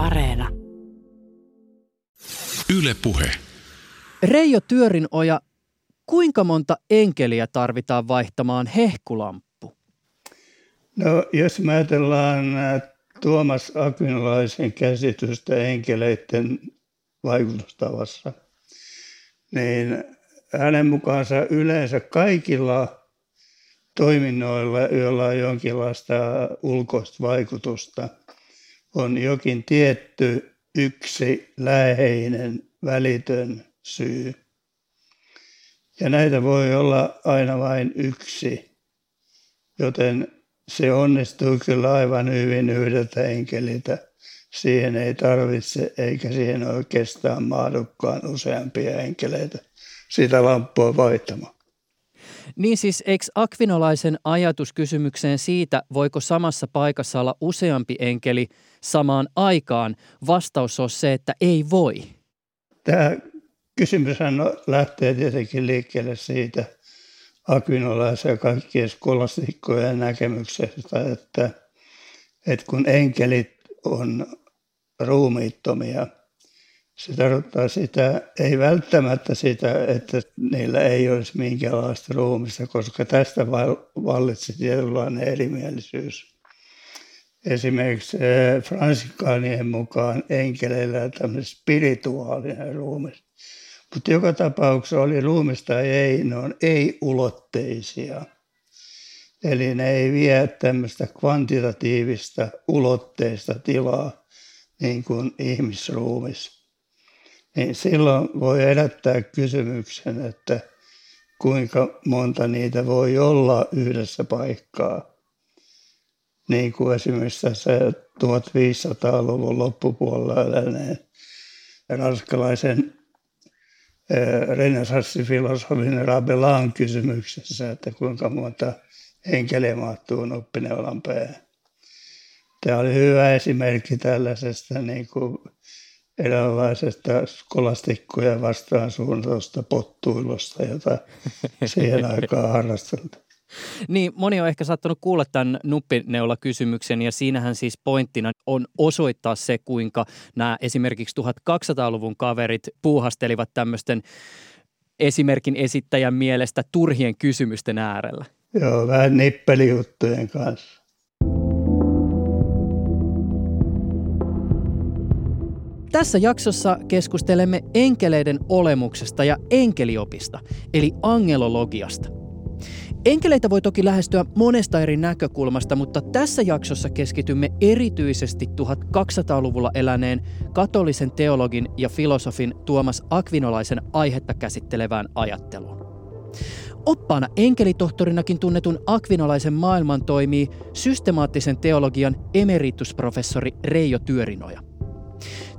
Areena. Yle Puhe. Reijo Työrinoja, kuinka monta enkeliä tarvitaan vaihtamaan hehkulamppu? No, jos me ajatellaan äh, Tuomas Akvinolaisen käsitystä enkeleiden vaikutustavassa, niin hänen mukaansa yleensä kaikilla toiminnoilla, joilla on jonkinlaista ulkoista vaikutusta, on jokin tietty yksi läheinen välitön syy. Ja näitä voi olla aina vain yksi, joten se onnistuu kyllä aivan hyvin yhdeltä enkeliltä. Siihen ei tarvitse eikä siihen oikeastaan mahdukkaan useampia enkeleitä sitä lamppua vaihtamaan. Niin siis eikö Akvinolaisen ajatuskysymykseen siitä, voiko samassa paikassa olla useampi enkeli samaan aikaan, vastaus on se, että ei voi? Tämä kysymyshän lähtee tietenkin liikkeelle siitä Akvinolaisen ja kaikkien skolastikkojen näkemyksestä, että, että kun enkelit on ruumiittomia – se tarkoittaa sitä, ei välttämättä sitä, että niillä ei olisi minkäänlaista ruumista, koska tästä vallitsi tietynlainen erimielisyys. Esimerkiksi eh, fransikkaanien mukaan enkeleillä on tämmöinen spirituaalinen ruumis. Mutta joka tapauksessa oli ruumista ei, ne on ei-ulotteisia. Eli ne ei vie tämmöistä kvantitatiivista ulotteista tilaa niin kuin ihmisruumis niin silloin voi herättää kysymyksen, että kuinka monta niitä voi olla yhdessä paikkaa. Niin kuin esimerkiksi tässä 1500-luvun loppupuolella eläneen ranskalaisen renesanssifilosofin Rabelan kysymyksessä, että kuinka monta henkilöä mahtuu oppineulan päähän. Tämä oli hyvä esimerkki tällaisesta niin kuin eräänlaisesta skolastikkoja vastaan suunnatusta pottuilusta, jota siihen aikaan harrasteltiin. Niin, moni on ehkä saattanut kuulla tämän nuppineula-kysymyksen ja siinähän siis pointtina on osoittaa se, kuinka nämä esimerkiksi 1200-luvun kaverit puuhastelivat tämmöisten esimerkin esittäjän mielestä turhien kysymysten äärellä. Joo, vähän nippelijuttujen kanssa. Tässä jaksossa keskustelemme enkeleiden olemuksesta ja enkeliopista, eli angelologiasta. Enkeleitä voi toki lähestyä monesta eri näkökulmasta, mutta tässä jaksossa keskitymme erityisesti 1200-luvulla eläneen katolisen teologin ja filosofin Tuomas Akvinolaisen aihetta käsittelevään ajatteluun. Oppaana enkelitohtorinakin tunnetun Akvinolaisen maailman toimii systemaattisen teologian emeritusprofessori Reijo Työrinoja.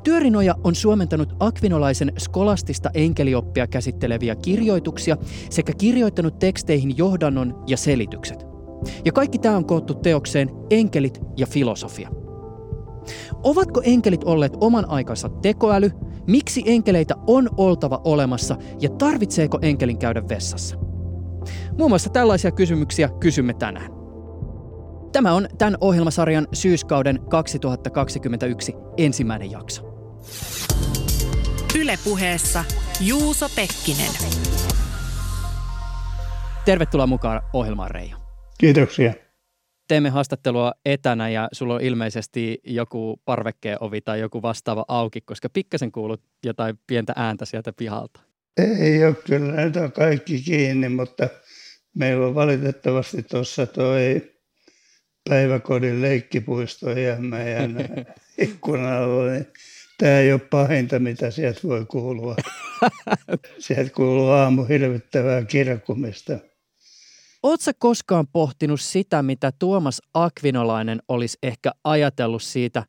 Työrinoja on suomentanut akvinolaisen skolastista enkelioppia käsitteleviä kirjoituksia sekä kirjoittanut teksteihin johdannon ja selitykset. Ja kaikki tämä on koottu teokseen Enkelit ja filosofia. Ovatko enkelit olleet oman aikansa tekoäly? Miksi enkeleitä on oltava olemassa ja tarvitseeko enkelin käydä vessassa? Muun muassa tällaisia kysymyksiä kysymme tänään. Tämä on tämän ohjelmasarjan syyskauden 2021 ensimmäinen jakso. Ylepuheessa Juuso Pekkinen. Tervetuloa mukaan ohjelmaan Reijo. Kiitoksia. Teemme haastattelua etänä ja sulla on ilmeisesti joku parvekkeen ovi tai joku vastaava auki, koska pikkasen kuulut jotain pientä ääntä sieltä pihalta. Ei ole, kyllä näitä on kaikki kiinni, mutta meillä on valitettavasti tuossa toi päiväkodin leikkipuisto ja meidän ikkunalla, niin Tämä ei ole pahinta, mitä sieltä voi kuulua. sieltä kuuluu aamu hirvittävää kirkumista. Oletko koskaan pohtinut sitä, mitä Tuomas Akvinolainen olisi ehkä ajatellut siitä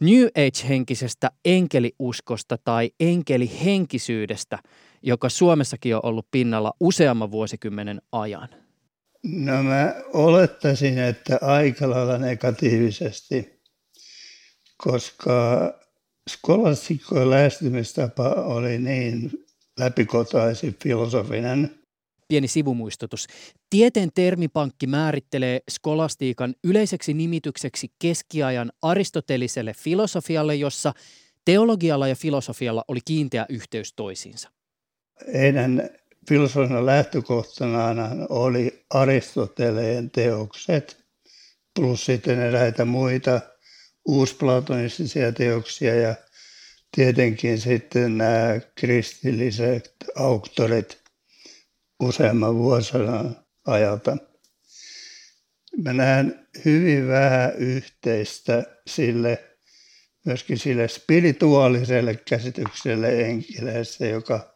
New Age-henkisestä enkeliuskosta tai enkelihenkisyydestä, joka Suomessakin on ollut pinnalla useamman vuosikymmenen ajan? No mä olettaisin, että aika lailla negatiivisesti, koska skolastikkojen lähestymistapa oli niin läpikotaisin filosofinen, pieni sivumuistutus. Tieteen termipankki määrittelee skolastiikan yleiseksi nimitykseksi keskiajan aristoteliselle filosofialle, jossa teologialla ja filosofialla oli kiinteä yhteys toisiinsa. Heidän filosofian lähtökohtanaan oli Aristoteleen teokset, plus sitten eräitä muita uusplatonistisia teoksia ja tietenkin sitten nämä kristilliset auktorit useamman vuosina ajalta. Mä näen hyvin vähän yhteistä sille, myöskin sille spirituaaliselle käsitykselle enkeleissä, joka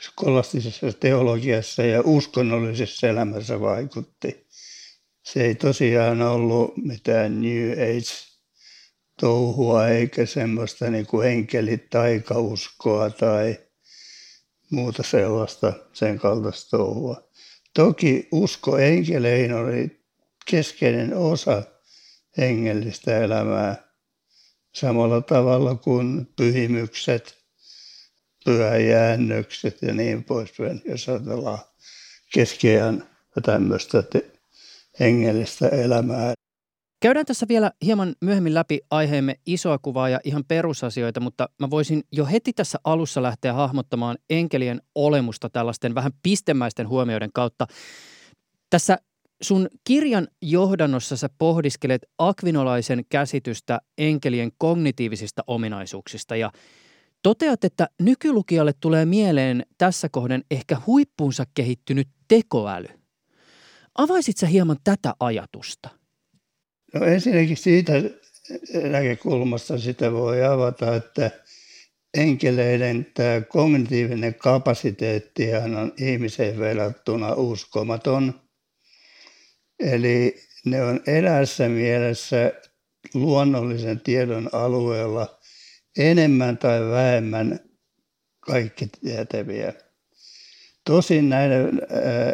skolastisessa teologiassa ja uskonnollisessa elämässä vaikutti. Se ei tosiaan ollut mitään New Age touhua eikä semmoista niin kuin enkelitaikauskoa tai muuta sellaista sen kaltaista touhua. Toki usko enkeleihin oli keskeinen osa hengellistä elämää samalla tavalla kuin pyhimykset, pyhäjäännökset ja niin poispäin, jos ajatellaan keskiajan tämmöistä hengellistä elämää. Käydään tässä vielä hieman myöhemmin läpi aiheemme isoa kuvaa ja ihan perusasioita, mutta mä voisin jo heti tässä alussa lähteä hahmottamaan enkelien olemusta tällaisten vähän pistemäisten huomioiden kautta. Tässä sun kirjan johdannossa sä pohdiskelet akvinolaisen käsitystä enkelien kognitiivisista ominaisuuksista ja toteat, että nykylukijalle tulee mieleen tässä kohden ehkä huippuunsa kehittynyt tekoäly. Avaisit sä hieman tätä ajatusta – No ensinnäkin siitä näkökulmasta sitä voi avata, että enkeleiden tämä kognitiivinen kapasiteetti on ihmiseen verrattuna uskomaton. Eli ne on erässä mielessä luonnollisen tiedon alueella enemmän tai vähemmän kaikki tietäviä. Tosin näiden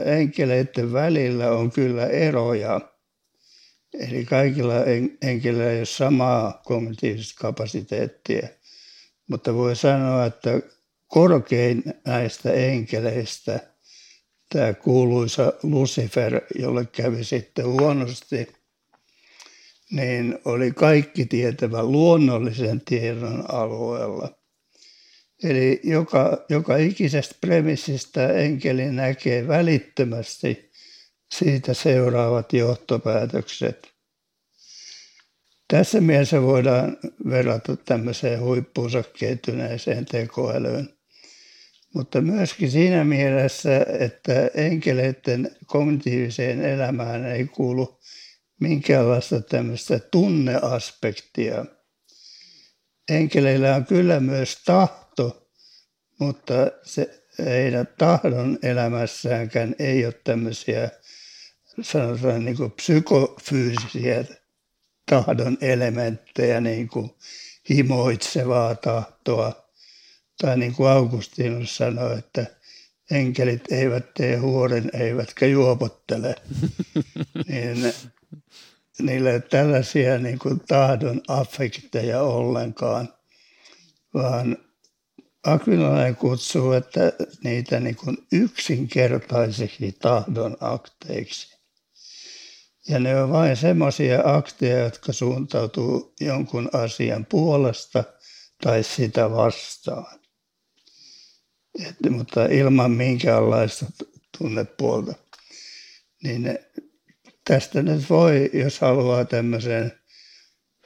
enkeleiden välillä on kyllä eroja Eli kaikilla henkilöillä ei ole samaa kognitiivista kapasiteettia. Mutta voi sanoa, että korkein näistä enkeleistä, tämä kuuluisa Lucifer, jolle kävi sitten huonosti, niin oli kaikki tietävä luonnollisen tiedon alueella. Eli joka, joka ikisestä premissistä enkeli näkee välittömästi – siitä seuraavat johtopäätökset. Tässä mielessä voidaan verrata tämmöiseen huippuunsa kehittyneeseen tekoälyyn. Mutta myöskin siinä mielessä, että enkeleiden kognitiiviseen elämään ei kuulu minkäänlaista tämmöistä tunneaspektia. Enkeleillä on kyllä myös tahto, mutta se heidän tahdon elämässäänkään ei ole tämmöisiä sanotaan niin kuin psykofyysisiä tahdon elementtejä, niin kuin himoitsevaa tahtoa. Tai niin kuin Augustinus sanoi, että enkelit eivät tee huoren eivätkä juopottele. niin niillä ei tällaisia niin kuin tahdon affekteja ollenkaan, vaan Akvinolainen kutsuu että niitä niin kuin yksinkertaisiksi tahdon akteiksi. Ja ne on vain semmoisia akteja, jotka suuntautuu jonkun asian puolesta tai sitä vastaan. Et, mutta ilman minkäänlaista tunnepuolta. Niin ne, tästä nyt voi, jos haluaa tämmöisen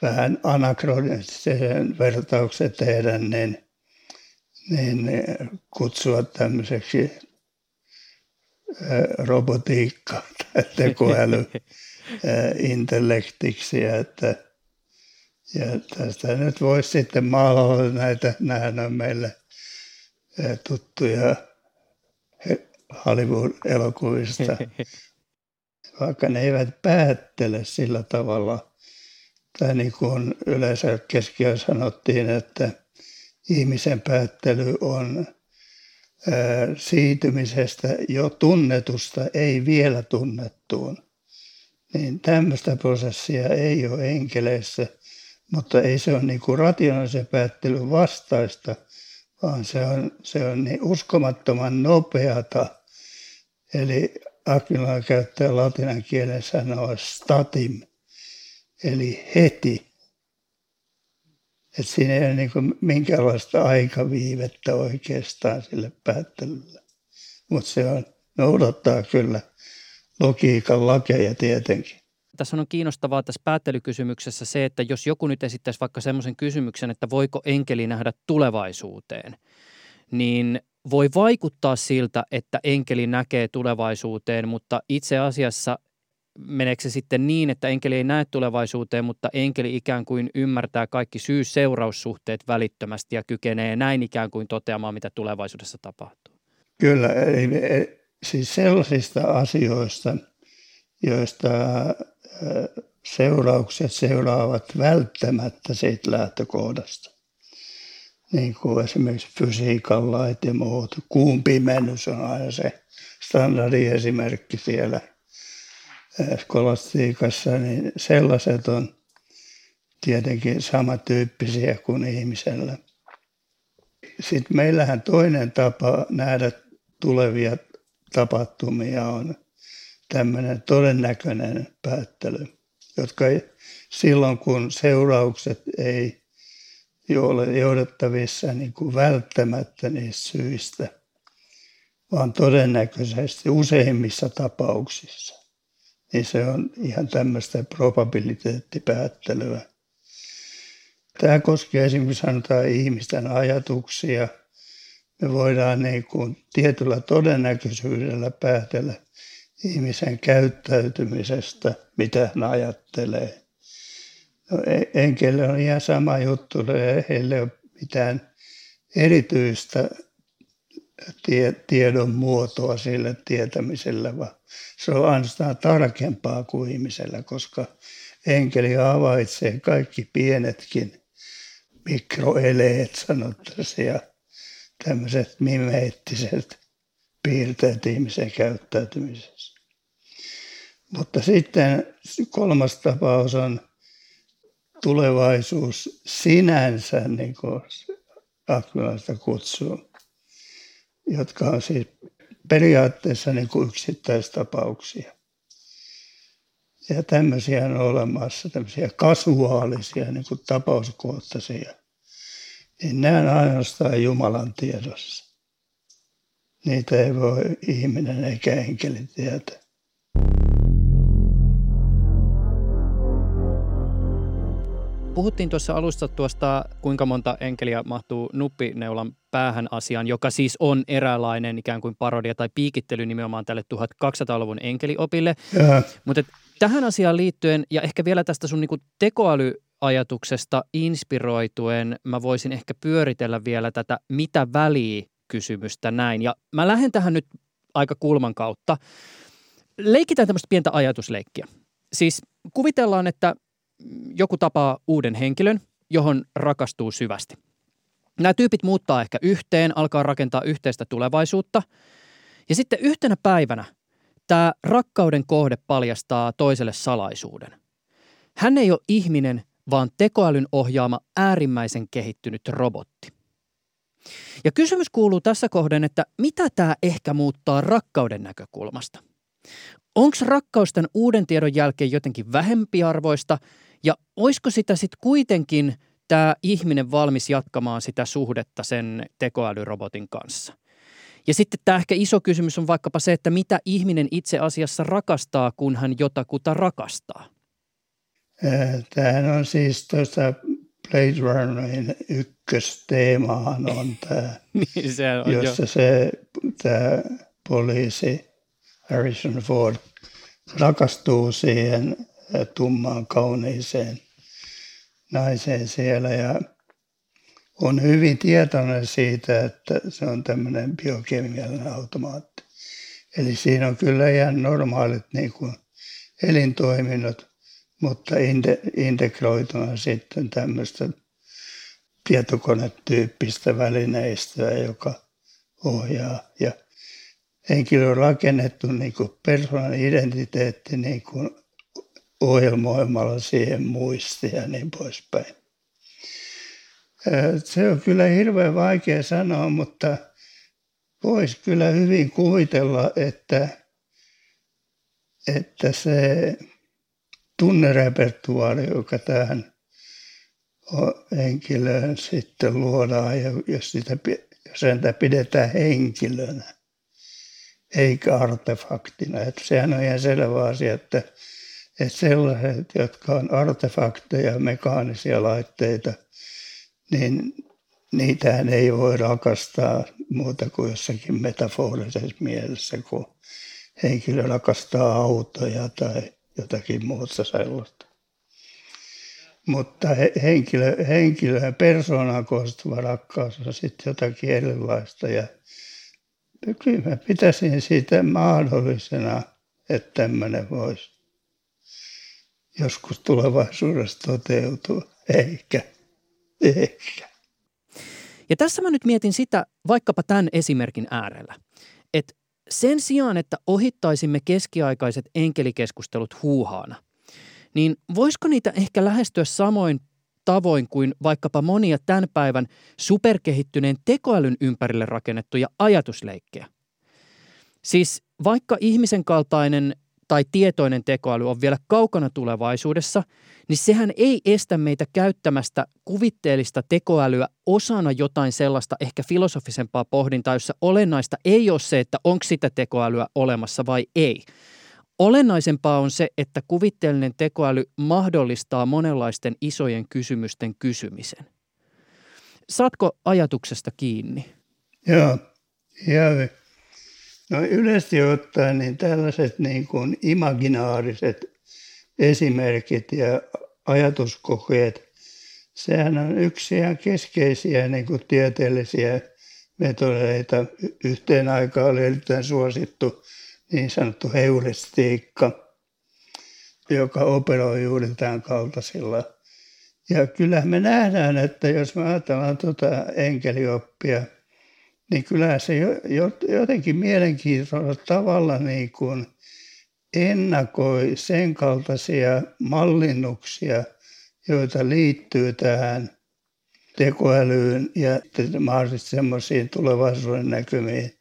vähän anakronistisen vertauksen tehdä, niin, niin kutsua tämmöiseksi robotiikka tai tekoäly intellektiksi. Että, ja tästä nyt voisi sitten maalalla näitä, nämä meille tuttuja Hollywood-elokuvista, vaikka ne eivät päättele sillä tavalla, tai niin kuin yleensä keskiöön sanottiin, että ihmisen päättely on siirtymisestä jo tunnetusta ei vielä tunnettuun niin tämmöistä prosessia ei ole enkeleissä, mutta ei se ole niin kuin rationaalisen päättelyn vastaista, vaan se on, se on niin uskomattoman nopeata Eli Aquila käyttää latinan kielen sanoa statim, eli heti. Et siinä ei ole niin minkäänlaista aikaviivettä oikeastaan sille päättelylle. Mutta se on, noudattaa kyllä logiikan lakeja tietenkin. Tässä on kiinnostavaa tässä päättelykysymyksessä se, että jos joku nyt esittäisi vaikka semmoisen kysymyksen, että voiko enkeli nähdä tulevaisuuteen, niin voi vaikuttaa siltä, että enkeli näkee tulevaisuuteen, mutta itse asiassa meneekö se sitten niin, että enkeli ei näe tulevaisuuteen, mutta enkeli ikään kuin ymmärtää kaikki syy-seuraussuhteet välittömästi ja kykenee näin ikään kuin toteamaan, mitä tulevaisuudessa tapahtuu? Kyllä, eli siis sellaisista asioista, joista seuraukset seuraavat välttämättä siitä lähtökohdasta. Niin kuin esimerkiksi fysiikan lait ja muut. Kuun pimennys on aina se standardiesimerkki siellä skolastiikassa, niin sellaiset on tietenkin samantyyppisiä kuin ihmisellä. Sitten meillähän toinen tapa nähdä tulevia tapahtumia on tämmöinen todennäköinen päättely, jotka ei, silloin kun seuraukset ei ole johdettavissa niin kuin välttämättä niistä syistä, vaan todennäköisesti useimmissa tapauksissa, niin se on ihan tämmöistä probabiliteettipäättelyä. Tämä koskee esimerkiksi sanotaan ihmisten ajatuksia. Me voidaan niin kuin tietyllä todennäköisyydellä päätellä ihmisen käyttäytymisestä, mitä hän ajattelee. No, e- enkelle on ihan sama juttu, heillä ei ole mitään erityistä tie, tiedon muotoa sille tietämisellä, vaan se on ainoastaan tarkempaa kuin ihmisellä, koska enkeli havaitsee kaikki pienetkin mikroeleet, sanottaisiin, tämmöiset mimeettiset piirteet ihmisen käyttäytymisessä. Mutta sitten kolmas tapaus on tulevaisuus sinänsä, niin kuin kutsuu, jotka on siis periaatteessa niin kuin yksittäistapauksia. Ja tämmöisiä on olemassa, tämmöisiä kasuaalisia, niin kuin tapauskohtaisia. Niin nämä on ainoastaan Jumalan tiedossa. Niitä ei voi ihminen eikä enkeli tietää. Puhuttiin tuossa alussa tuosta, kuinka monta enkeliä mahtuu nuppineulan päähän asiaan, joka siis on eräänlainen ikään kuin parodia tai piikittely nimenomaan tälle 1200-luvun enkeliopille. Mutta tähän asiaan liittyen ja ehkä vielä tästä sun niinku tekoälyajatuksesta inspiroituen mä voisin ehkä pyöritellä vielä tätä mitä väliä kysymystä näin. Ja mä lähden tähän nyt aika kulman kautta. Leikitään tämmöistä pientä ajatusleikkiä. Siis kuvitellaan, että joku tapaa uuden henkilön, johon rakastuu syvästi. Nämä tyypit muuttaa ehkä yhteen, alkaa rakentaa yhteistä tulevaisuutta. Ja sitten yhtenä päivänä tämä rakkauden kohde paljastaa toiselle salaisuuden. Hän ei ole ihminen, vaan tekoälyn ohjaama äärimmäisen kehittynyt robotti. Ja kysymys kuuluu tässä kohden, että mitä tämä ehkä muuttaa rakkauden näkökulmasta? Onko rakkaus tämän uuden tiedon jälkeen jotenkin vähempiarvoista ja olisiko sitä sitten kuitenkin tämä ihminen valmis jatkamaan sitä suhdetta sen tekoälyrobotin kanssa? Ja sitten tämä ehkä iso kysymys on vaikkapa se, että mitä ihminen itse asiassa rakastaa, kun hän jotakuta rakastaa. Tämähän on siis tuossa Blade Runnerin ykkösteemahan on tämä, niin se on jossa jo. se tämä poliisi Harrison Ford rakastuu siihen tummaan kauniiseen naiseen siellä ja on hyvin tietoinen siitä, että se on tämmöinen biokemiallinen automaatti. Eli siinä on kyllä ihan normaalit niin kuin elintoiminnot, mutta integroituna sitten tämmöistä tietokonetyyppistä välineistöä, joka ohjaa. Ja henkilö on rakennettu niin kuin persoonan identiteetti niin kuin ohjelmoimalla siihen muistia ja niin poispäin. Se on kyllä hirveän vaikea sanoa, mutta voisi kyllä hyvin kuvitella, että että se tunnerepertuaari, joka tähän henkilöön sitten luodaan, ja jos, sitä, jos sitä pidetään henkilönä, eikä artefaktina. Että sehän on ihan selvä asia, että, että sellaiset, jotka on artefakteja, mekaanisia laitteita, niin niitähän ei voi rakastaa muuta kuin jossakin metaforisessa mielessä, kun henkilö rakastaa autoja tai jotakin muuta sellaista. Mutta henkilö, henkilö ja persoonaan koostuva rakkaus on sitten jotakin erilaista. Ja kyllä mä pitäisin siitä mahdollisena, että tämmöinen voisi joskus tulevaisuudessa toteutua. Eikä. Eikä. Ja tässä mä nyt mietin sitä vaikkapa tämän esimerkin äärellä, että sen sijaan, että ohittaisimme keskiaikaiset enkelikeskustelut huuhaana, niin voisiko niitä ehkä lähestyä samoin tavoin kuin vaikkapa monia tämän päivän superkehittyneen tekoälyn ympärille rakennettuja ajatusleikkejä? Siis vaikka ihmisen kaltainen tai tietoinen tekoäly on vielä kaukana tulevaisuudessa, niin sehän ei estä meitä käyttämästä kuvitteellista tekoälyä osana jotain sellaista ehkä filosofisempaa pohdintaa, jossa olennaista ei ole se, että onko sitä tekoälyä olemassa vai ei. Olennaisempaa on se, että kuvitteellinen tekoäly mahdollistaa monenlaisten isojen kysymysten kysymisen. Saatko ajatuksesta kiinni? Joo, joo. No yleisesti ottaen niin tällaiset niin kuin imaginaariset esimerkit ja ajatuskokeet, sehän on yksi ihan keskeisiä niin kuin tieteellisiä metodeita. Yhteen aikaan oli erittäin suosittu niin sanottu heuristiikka, joka operoi juuri tämän kaltaisilla. Ja kyllähän me nähdään, että jos me ajatellaan tuota enkelioppia – niin kyllä se jotenkin mielenkiintoisella tavalla niin kuin ennakoi sen kaltaisia mallinnuksia, joita liittyy tähän tekoälyyn ja mahdollisesti semmoisiin tulevaisuuden näkymiin,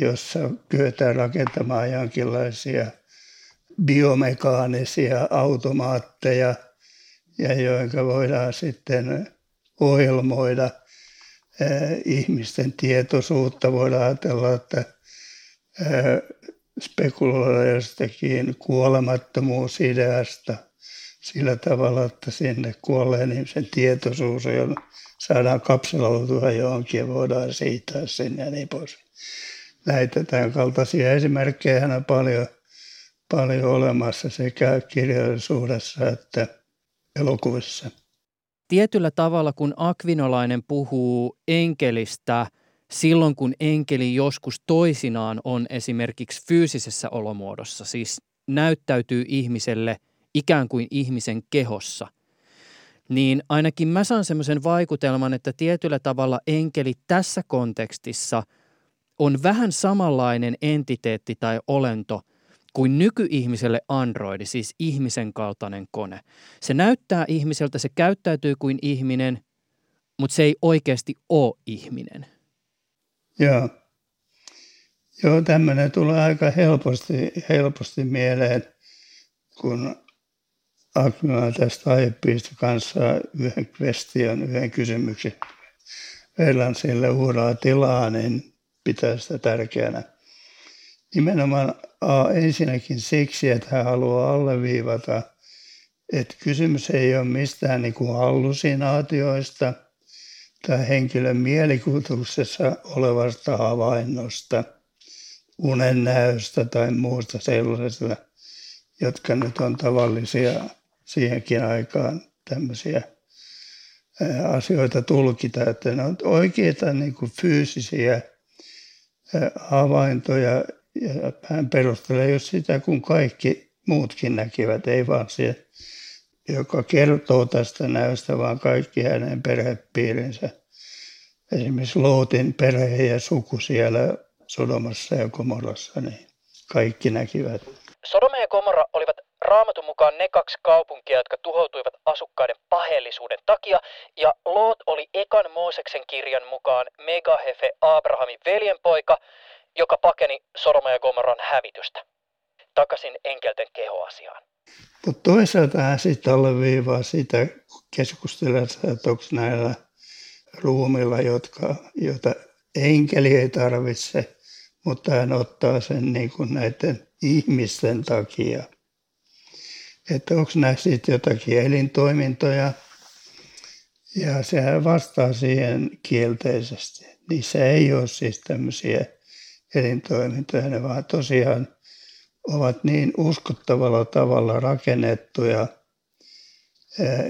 jossa kyetään rakentamaan jonkinlaisia biomekaanisia automaatteja, ja joita voidaan sitten ohjelmoida – ihmisten tietoisuutta. Voidaan ajatella, että spekuloida jostakin kuolemattomuusideasta sillä tavalla, että sinne kuolleen ihmisen tietoisuus on, saadaan kapseloitua johonkin ja voidaan siirtää sinne ja niin pois. Näitä tämän kaltaisia esimerkkejä on paljon, paljon olemassa sekä kirjallisuudessa että elokuvissa tietyllä tavalla, kun akvinolainen puhuu enkelistä silloin, kun enkeli joskus toisinaan on esimerkiksi fyysisessä olomuodossa, siis näyttäytyy ihmiselle ikään kuin ihmisen kehossa, niin ainakin mä saan semmoisen vaikutelman, että tietyllä tavalla enkeli tässä kontekstissa on vähän samanlainen entiteetti tai olento – kuin nykyihmiselle androidi, siis ihmisen kaltainen kone. Se näyttää ihmiseltä, se käyttäytyy kuin ihminen, mutta se ei oikeasti ole ihminen. Joo. Joo, tämmöinen tulee aika helposti, helposti mieleen, kun Akmila tästä aihepiiristä kanssa yhden question, yhden kysymyksen verran sille uuraa tilaa, niin pitää sitä tärkeänä. Nimenomaan A, ensinnäkin siksi, että hän haluaa alleviivata, että kysymys ei ole mistään niin kuin hallusinaatioista tai henkilön mielikuvituksessa olevasta havainnosta, unennäöstä tai muusta sellaisesta, jotka nyt on tavallisia siihenkin aikaan tämmöisiä asioita tulkita, että ne on oikeita niin kuin fyysisiä havaintoja, ja hän perustelee just sitä, kun kaikki muutkin näkivät, ei vaan se, joka kertoo tästä näystä, vaan kaikki hänen perhepiirinsä. Esimerkiksi Lootin perhe ja suku siellä Sodomassa ja Komorassa, niin kaikki näkivät. Sodoma ja Komora olivat raamatun mukaan ne kaksi kaupunkia, jotka tuhoutuivat asukkaiden paheellisuuden takia, ja Loot oli ekan Mooseksen kirjan mukaan Megahefe Abrahamin veljenpoika, joka pakeni Sodoma ja Gomorran hävitystä. takaisin enkelten kehoasiaan. Mutta toisaalta hän sitten alleviivaa sitä keskustellessa, että onko näillä ruumilla, jotka, joita enkeli ei tarvitse, mutta hän ottaa sen niin kuin näiden ihmisten takia. Että onko näissä sitten jotakin elintoimintoja, ja sehän vastaa siihen kielteisesti. Niissä ei ole siis tämmöisiä elintoimintoja, ne vaan tosiaan ovat niin uskottavalla tavalla rakennettuja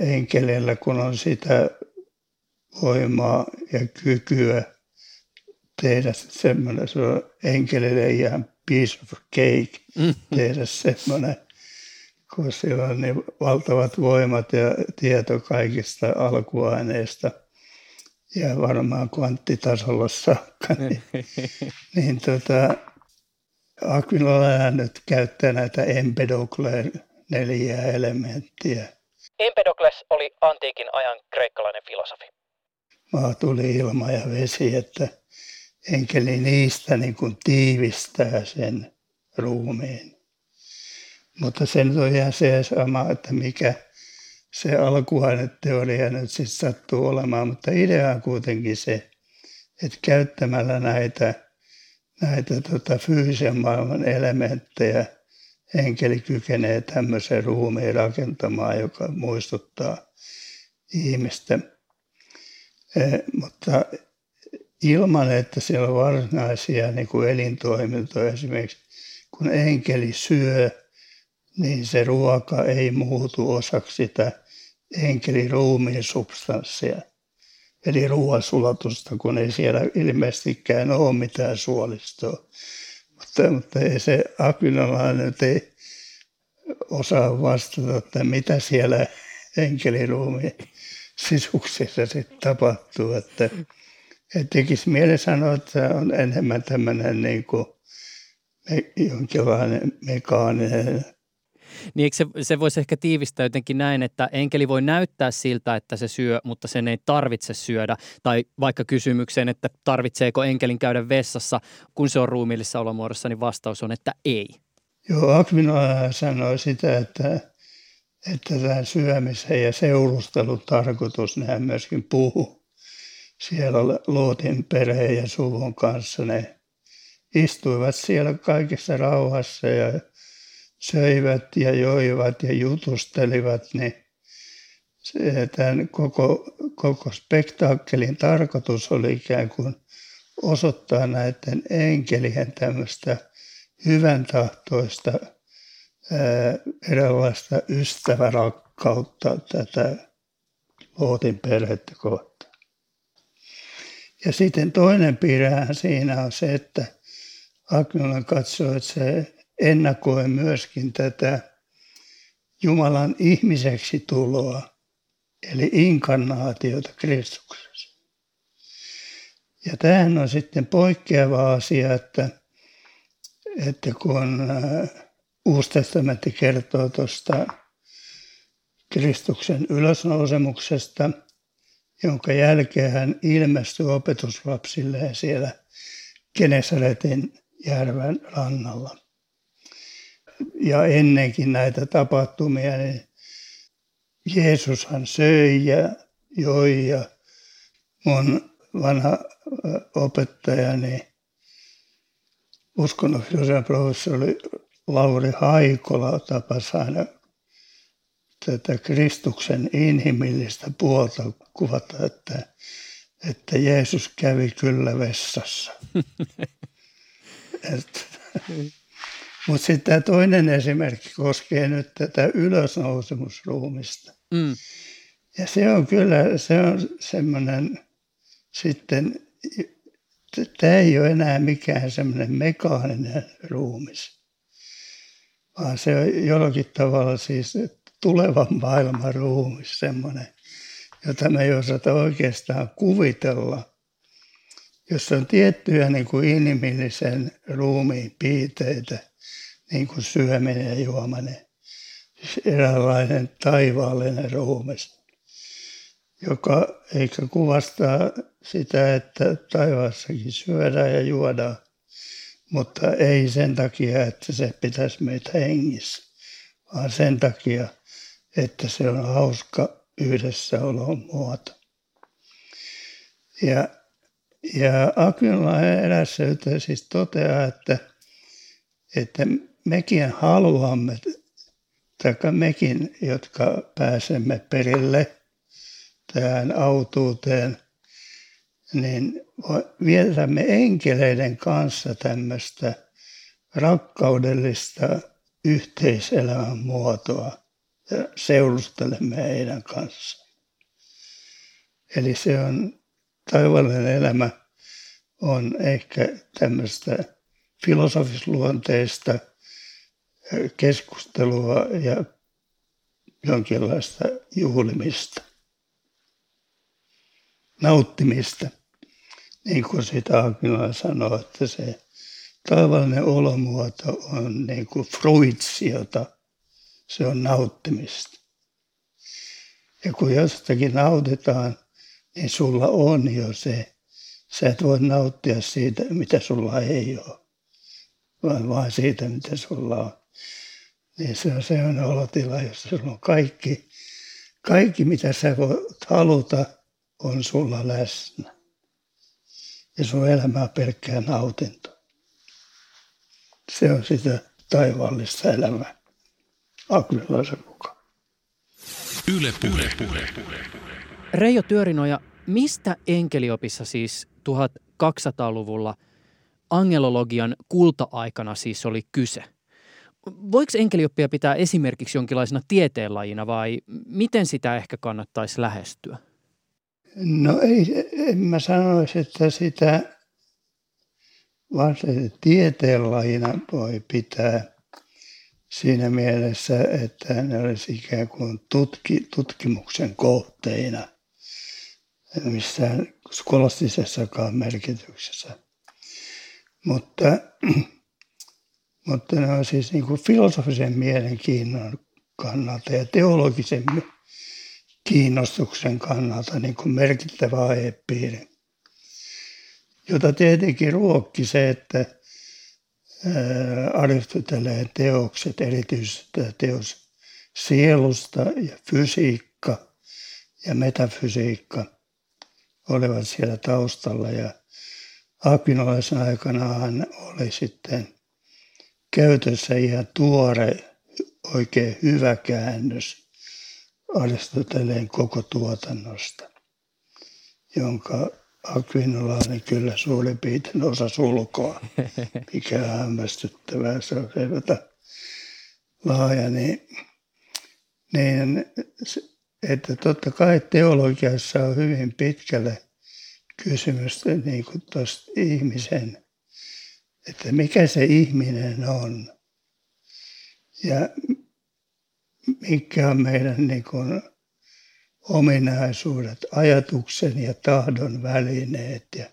enkelillä, kun on sitä voimaa ja kykyä tehdä semmoinen, se on enkelille ihan piece of cake, mm. tehdä semmoinen, kun sillä on niin valtavat voimat ja tieto kaikista alkuaineista ja varmaan kvanttitasolla saakka, niin, niin tota, Aquinola nyt käyttää näitä Empedokleen neljää elementtiä. Empedokles oli antiikin ajan kreikkalainen filosofi. Maa tuli ilma ja vesi, että enkeli niistä niin kuin tiivistää sen ruumiin. Mutta sen on ihan se sama, että mikä se alkuaineteoria nyt sitten sattuu olemaan, mutta idea on kuitenkin se, että käyttämällä näitä näitä tota, fyysisen maailman elementtejä enkeli kykenee tämmöisen ruumiin rakentamaan, joka muistuttaa ihmistä. E, mutta ilman, että siellä on varsinaisia niin kuin elintoimintoja, esimerkiksi kun enkeli syö, niin se ruoka ei muutu osaksi sitä enkelin ruumiin substanssia eli ruoansulatusta, kun ei siellä ilmeisestikään ole mitään suolistoa. Mutta, mutta ei se akvinolainen ei osaa vastata, että mitä siellä enkeliruumiin sisuksissa sitten tapahtuu. Että, että tekisi mieli sanoa, että on enemmän tämmöinen niin kuin jonkinlainen mekaaninen niin se, se voisi ehkä tiivistää jotenkin näin, että enkeli voi näyttää siltä, että se syö, mutta sen ei tarvitse syödä. Tai vaikka kysymykseen, että tarvitseeko enkelin käydä vessassa, kun se on ruumiillisessa olomuodossa, niin vastaus on, että ei. Joo, Akvinoa sanoi sitä, että, että tämä syömisen ja seurustelun tarkoitus, nehän myöskin puhuu siellä Lootin perheen ja suvun kanssa. Ne istuivat siellä kaikessa rauhassa ja söivät ja joivat ja jutustelivat, niin se, tämän koko, koko spektaakkelin tarkoitus oli ikään kuin osoittaa näiden enkelien tämmöistä hyvän tahtoista ää, eräänlaista ystävärakkautta tätä Lootin perhettä kohtaan. Ja sitten toinen piirrehän siinä on se, että Agnolan katsoo, että se ennakoi myöskin tätä Jumalan ihmiseksi tuloa, eli inkarnaatiota Kristuksessa. Ja tämähän on sitten poikkeava asia, että, että kun äh, Uusi testamentti kertoo tuosta Kristuksen ylösnousemuksesta, jonka jälkeen hän ilmestyi opetuslapsilleen siellä Genesaretin järven rannalla ja ennenkin näitä tapahtumia, niin Jeesushan söi ja joi ja mun vanha opettajani, uskonnollisuuden professori Lauri Haikola tapasi aina tätä Kristuksen inhimillistä puolta kuvata, että, että Jeesus kävi kyllä vessassa. että, mutta sitten tämä toinen esimerkki koskee nyt tätä ylösnousemusruumista. Mm. Ja se on kyllä, se on semmoinen sitten, tämä ei ole enää mikään semmoinen mekaaninen ruumis, vaan se on jollakin tavalla siis tulevan maailman ruumis semmoinen, jota me ei osata oikeastaan kuvitella, jossa on tiettyjä niin kuin inhimillisen ruumiin piirteitä, niin kuin syöminen ja juominen. Siis eräänlainen taivaallinen ruumis, joka eikä kuvastaa sitä, että taivaassakin syödään ja juodaan, mutta ei sen takia, että se pitäisi meitä hengissä, vaan sen takia, että se on hauska yhdessäolon muoto. Ja, ja Akila erässä siis toteaa, että, että mekin haluamme, tai mekin, jotka pääsemme perille tähän autuuteen, niin vietämme enkeleiden kanssa tämmöistä rakkaudellista yhteiselämän muotoa ja seurustelemme heidän kanssaan. Eli se on, taivaallinen elämä on ehkä tämmöistä filosofisluonteista keskustelua ja jonkinlaista juhlimista, nauttimista. Niin kuin sitä Akila sanoo, että se taivallinen olomuoto on niin kuin fruitsiota, se on nauttimista. Ja kun jostakin nautitaan, niin sulla on jo se. Sä et voi nauttia siitä, mitä sulla ei ole, vaan vain siitä, mitä sulla on. Niin se on sellainen olotila, jossa sulla on kaikki, kaikki mitä sä voit haluta, on sulla läsnä. Ja sun elämä on pelkkää nautinto. Se on sitä taivaallista elämää. Akvilaisen mukaan. Yle puhe. Reijo Työrinoja, mistä enkeliopissa siis 1200-luvulla angelologian kulta-aikana siis oli kyse? Voiko enkelioppia pitää esimerkiksi jonkinlaisena tieteenlajina vai miten sitä ehkä kannattaisi lähestyä? No ei, en mä sanoisi, että sitä varsinaisesti tieteenlajina voi pitää siinä mielessä, että ne olisi ikään kuin tutki, tutkimuksen kohteina missään skolastisessakaan merkityksessä. Mutta, mutta ne on siis niin kuin filosofisen mielenkiinnon kannalta ja teologisen kiinnostuksen kannalta niin kuin merkittävä aihepiiri, jota tietenkin ruokki se, että Aristoteleen teokset, erityisesti teos sielusta ja fysiikka ja metafysiikka olivat siellä taustalla ja Akinolaisen aikanaan oli sitten käytössä ihan tuore, oikein hyvä käännös Aristoteleen koko tuotannosta, jonka Aquinolainen kyllä suurin piirtein osa sulkoa, mikä on hämmästyttävää. Se on selvä laaja, niin, niin että totta kai teologiassa on hyvin pitkälle kysymys niin kuin tuosta ihmisen, että mikä se ihminen on ja mikä on meidän niin kuin ominaisuudet, ajatuksen ja tahdon välineet ja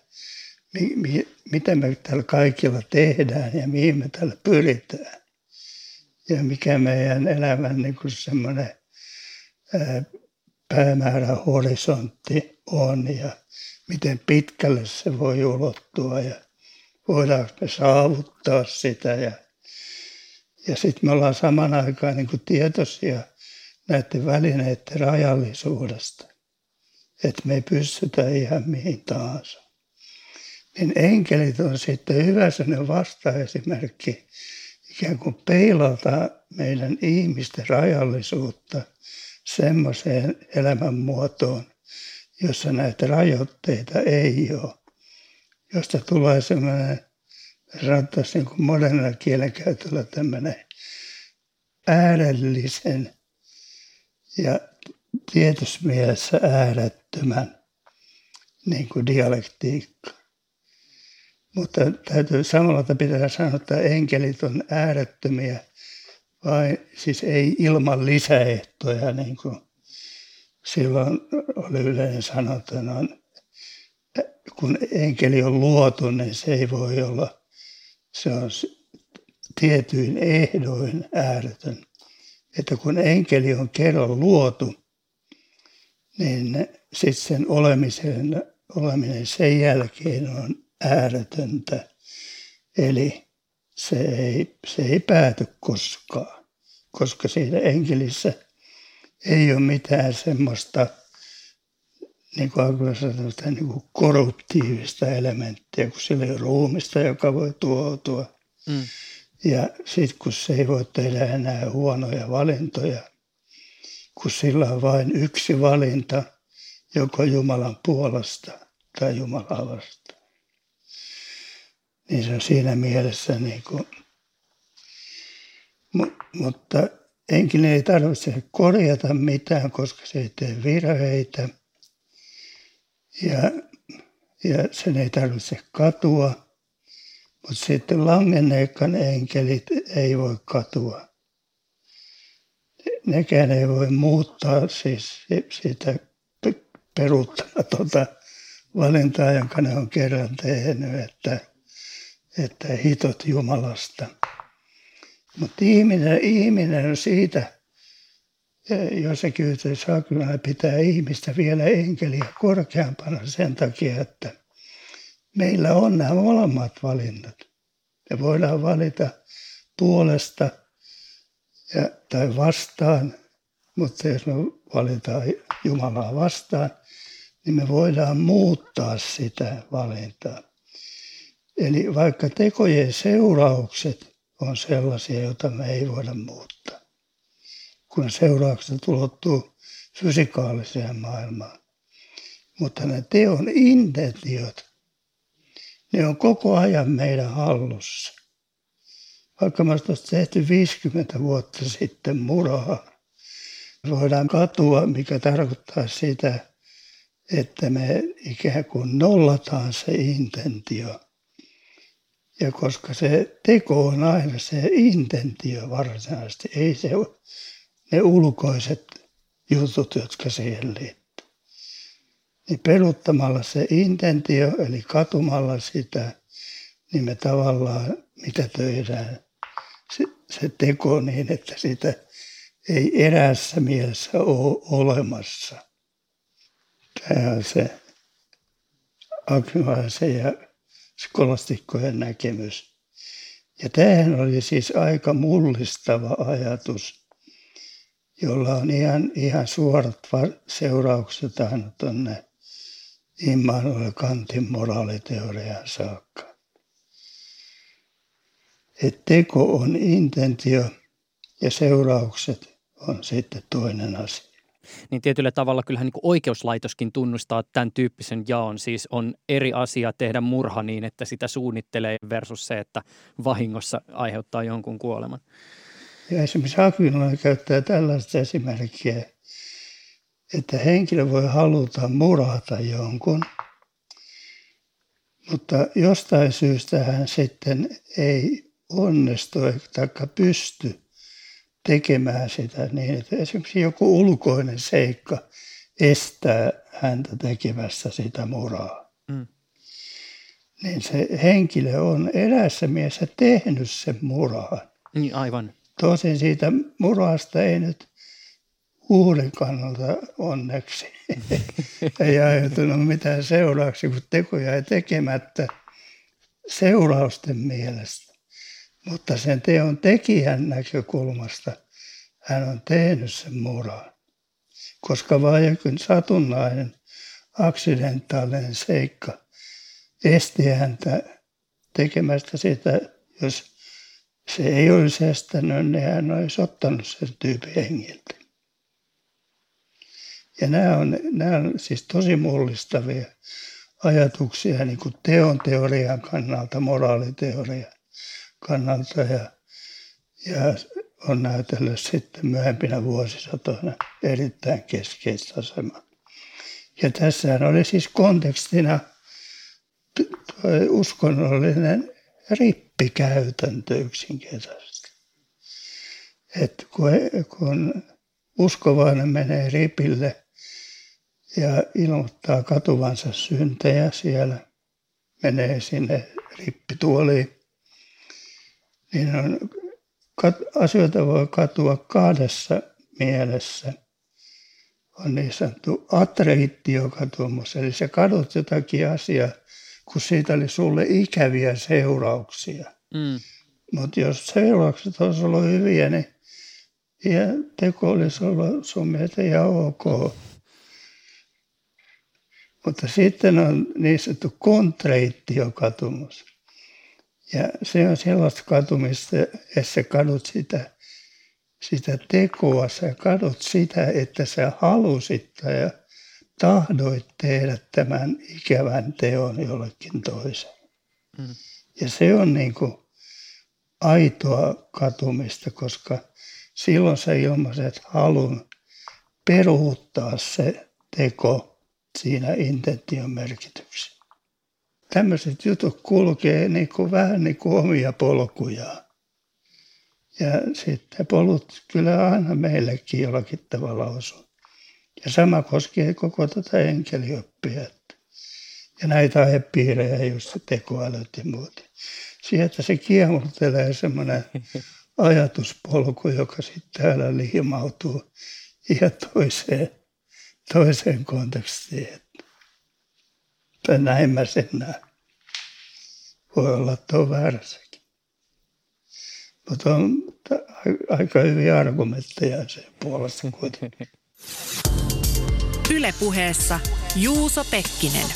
mi, mi, mitä me täällä kaikilla tehdään ja mihin me täällä pyritään. Ja mikä meidän elämän niin kuin semmoinen päämäärä horisontti on ja miten pitkälle se voi ulottua ja voidaanko me saavuttaa sitä. Ja, ja sitten me ollaan saman aikaan niin kuin tietoisia – näiden välineiden rajallisuudesta, että me ei pystytä ihan mihin tahansa. Niin enkelit on sitten hyvä sellainen vastaesimerkki, ikään kuin peilata meidän ihmisten rajallisuutta semmoiseen elämänmuotoon, jossa näitä rajoitteita ei ole, josta tulee semmoinen, sanottaisiin niin kuin modernilla kielenkäytöllä tämmöinen äärellisen ja tietyssä mielessä äärettömän niin kuin dialektiikka. Mutta täytyy samalla pitää sanoa, että enkelit on äärettömiä, vai siis ei ilman lisäehtoja, niin kuin silloin oli yleensä sanottuna, kun enkeli on luotu, niin se ei voi olla, se on tietyin ehdoin ääretön että kun enkeli on kerran luotu, niin sitten sen olemisen, oleminen sen jälkeen on ääretöntä. Eli se ei, se ei pääty koskaan, koska siinä enkelissä ei ole mitään semmoista niin kuin sanotaan, niin kuin korruptiivista elementtiä, kun sillä ei ruumista, joka voi tuoutua. Mm. Ja sitten kun se ei voi tehdä enää huonoja valintoja, kun sillä on vain yksi valinta, joko Jumalan puolesta tai Jumalaa vastaan. Niin se on siinä mielessä niin kuin, mutta enkinen ei tarvitse korjata mitään, koska se ei tee virheitä. Ja, ja sen ei tarvitse katua. Mutta sitten langenneekan enkelit ei voi katua. Nekään ei voi muuttaa siis sitä peruuttamatonta valintaa, jonka ne on kerran tehnyt, että, että hitot Jumalasta. Mutta ihminen, ihminen on siitä, jossakin yhteydessä kyllä pitää ihmistä vielä enkeliä korkeampana sen takia, että meillä on nämä molemmat valinnat. Me voidaan valita puolesta ja, tai vastaan, mutta jos me valitaan Jumalaa vastaan, niin me voidaan muuttaa sitä valintaa. Eli vaikka tekojen seuraukset on sellaisia, joita me ei voida muuttaa, kun seuraukset ulottuu fysikaaliseen maailmaan. Mutta ne teon intentiot, ne on koko ajan meidän hallussa. Vaikka me olisi tehty 50 vuotta sitten murhaa, voidaan katua, mikä tarkoittaa sitä, että me ikään kuin nollataan se intentio. Ja koska se teko on aina se intentio varsinaisesti, ei se ne ulkoiset jutut, jotka siihen liittyy. Niin peruttamalla se intentio, eli katumalla sitä, niin me tavallaan mitä töidään se, se teko niin, että sitä ei erässä mielessä ole olemassa. Tämä on se akvilaisen ja skolastikkojen näkemys. Ja tämähän oli siis aika mullistava ajatus, jolla on ihan, ihan suorat seuraukset aina tuonne Immanuel Kantin moraaliteoriaan saakka. Et teko on intentio ja seuraukset on sitten toinen asia niin tietyllä tavalla kyllähän niin oikeuslaitoskin tunnustaa tämän tyyppisen jaon. Siis on eri asia tehdä murha niin, että sitä suunnittelee versus se, että vahingossa aiheuttaa jonkun kuoleman. Ja esimerkiksi Akvinolainen käyttää tällaista esimerkkiä, että henkilö voi haluta murhata jonkun, mutta jostain syystä hän sitten ei onnistu tai pysty tekemään sitä niin, että esimerkiksi joku ulkoinen seikka estää häntä tekemästä sitä muraa. Mm. Niin se henkilö on erässä mielessä tehnyt sen muraan. Niin aivan. Tosin siitä murasta ei nyt uuden kannalta onneksi ei aiheutunut mitään seurauksia, kun tekoja ei tekemättä seurausten mielestä. Mutta sen teon tekijän näkökulmasta hän on tehnyt sen muraan. Koska vain jokin satunnainen, aksidentaalinen seikka esti häntä tekemästä sitä, jos se ei olisi estänyt, niin hän olisi ottanut sen tyypin hengiltä. Ja nämä on, nämä on siis tosi mullistavia ajatuksia niin kuin teon teorian kannalta, moraaliteorian kannalta ja, ja on näytellyt sitten myöhempinä vuosisatoina erittäin keskeistä asemaa. Ja tässähän oli siis kontekstina uskonnollinen rippikäytäntö yksinkertaisesti. Että kun, kun uskovainen menee ripille ja ilmoittaa katuvansa syntejä siellä, menee sinne rippituoliin, niin on, asioita voi katua kahdessa mielessä. On niin sanottu atreittiokatumus, eli se kadut jotakin asiaa, kun siitä oli sulle ikäviä seurauksia. Mm. Mutta jos seuraukset olisi ollut hyviä, niin ja teko olisi ollut sun mielestä ihan ok. Mutta sitten on niin sanottu kontreittio-katumus. Ja se on sellaista katumista, että sä kadut sitä, sitä tekoa, sä kadut sitä, että sä halusit ja tahdoit tehdä tämän ikävän teon jollekin toiseen. Mm. Ja se on niin kuin aitoa katumista, koska silloin sä ilmaiset halun peruuttaa se teko siinä intention merkityksessä. Tämmöiset jutut kulkee niin kuin, vähän niin kuin omia polkujaan. Ja sitten polut kyllä aina meillekin jollakin tavalla osuu. Ja sama koskee koko tätä enkelioppia. Ja näitä aihepiirejä, just se tekoälyt ja muut. Sieltä se kiemurtelee semmoinen ajatuspolku, joka sitten täällä liimautuu ihan toiseen, toiseen kontekstiin. Tai näin mä sen näen. Voi olla, että on väärässäkin. Mutta on aika hyviä argumentteja sen puolesta kuitenkin. Ylepuheessa Juuso Pekkinen.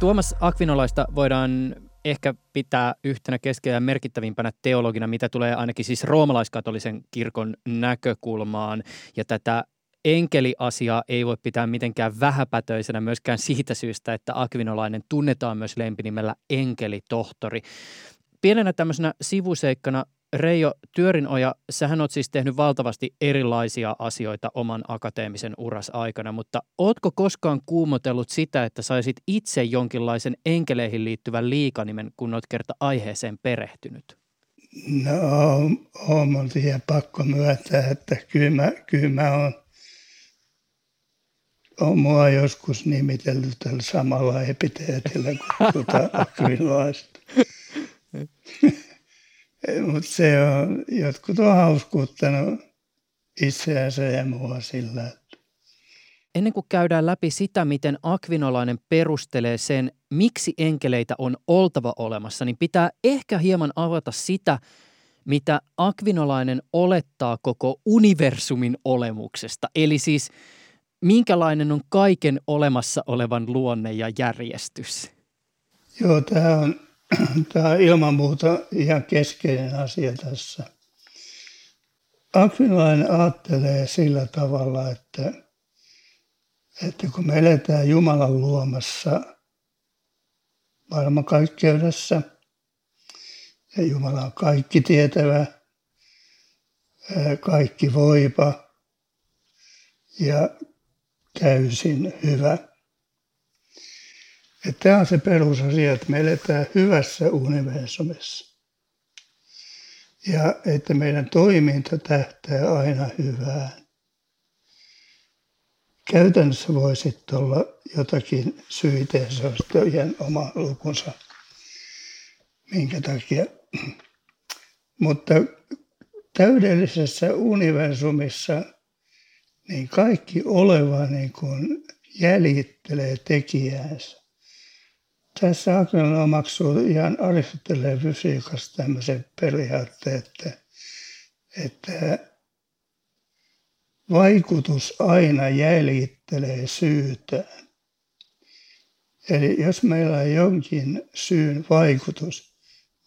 Tuomas Akvinolaista voidaan ehkä pitää yhtenä keskeisiä merkittävimpänä teologina, mitä tulee ainakin siis roomalaiskatolisen kirkon näkökulmaan. Ja tätä enkeliasiaa ei voi pitää mitenkään vähäpätöisenä myöskään siitä syystä, että Akvinolainen tunnetaan myös lempinimellä enkelitohtori. Pienenä tämmöisenä sivuseikkana Reijo Työrinoja, sähän oot siis tehnyt valtavasti erilaisia asioita oman akateemisen uras aikana, mutta ootko koskaan kuumotellut sitä, että saisit itse jonkinlaisen enkeleihin liittyvän liikanimen, kun oot kerta aiheeseen perehtynyt? No, on mun siihen pakko myöntää, että kyllä mä, kyllä mä oon, on mua joskus nimitellyt tällä samalla epiteetillä kuin tuota akvinolaista. Mutta se on, jotkut on hauskuuttanut itseänsä ja mua sillä. Ennen kuin käydään läpi sitä, miten akvinolainen perustelee sen, miksi enkeleitä on oltava olemassa, niin pitää ehkä hieman avata sitä, mitä akvinolainen olettaa koko universumin olemuksesta. Eli siis minkälainen on kaiken olemassa olevan luonne ja järjestys? Joo, tämä on Tämä on ilman muuta ihan keskeinen asia tässä. Akvinlainen ajattelee sillä tavalla, että, että kun me eletään Jumalan luomassa maailmankaikkeudessa, ja Jumala on kaikki tietävä, kaikki voipa ja täysin hyvä – että tämä on se perusasia, että me eletään hyvässä universumissa. Ja että meidän toiminta tähtää aina hyvään. Käytännössä voi sitten olla jotakin syitä ja se on ihan oma lukunsa, minkä takia. Mutta täydellisessä universumissa niin kaikki oleva niin kuin jäljittelee tekijäänsä tässä Akron omaksuu ihan Aristoteleen fysiikassa tämmöisen periaatteen, että, että vaikutus aina jäljittelee syytään. Eli jos meillä on jonkin syyn vaikutus,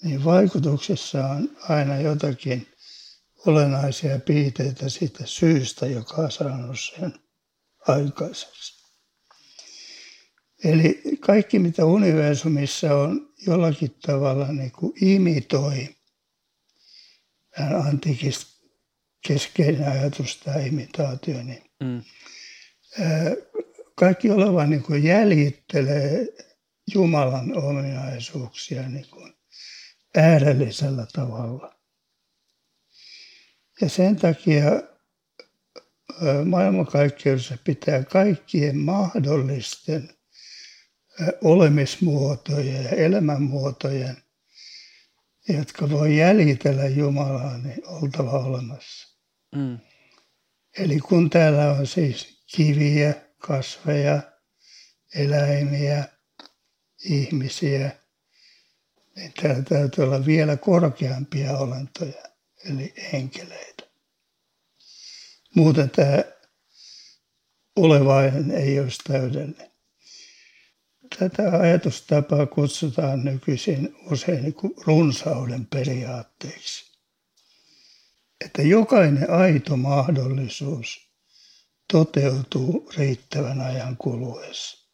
niin vaikutuksessa on aina jotakin olennaisia piirteitä siitä syystä, joka on saanut sen aikaiseksi. Eli kaikki, mitä universumissa on jollakin tavalla niin kuin imitoi, antiikista keskeinen ajatus tämä imitaatio, niin mm. kaikki oleva niin kuin jäljittelee Jumalan ominaisuuksia niin kuin äärellisellä tavalla. Ja sen takia maailmankaikkeudessa pitää kaikkien mahdollisten olemismuotojen ja elämänmuotojen, jotka voi jäljitellä Jumalaa, niin oltava olemassa. Mm. Eli kun täällä on siis kiviä, kasveja, eläimiä, ihmisiä, niin täällä täytyy olla vielä korkeampia olentoja, eli enkeleitä. Muuten tämä olevainen ei olisi täydellinen. Tätä ajatustapaa kutsutaan nykyisin usein niin runsauden periaatteeksi. Että jokainen aito mahdollisuus toteutuu riittävän ajan kuluessa.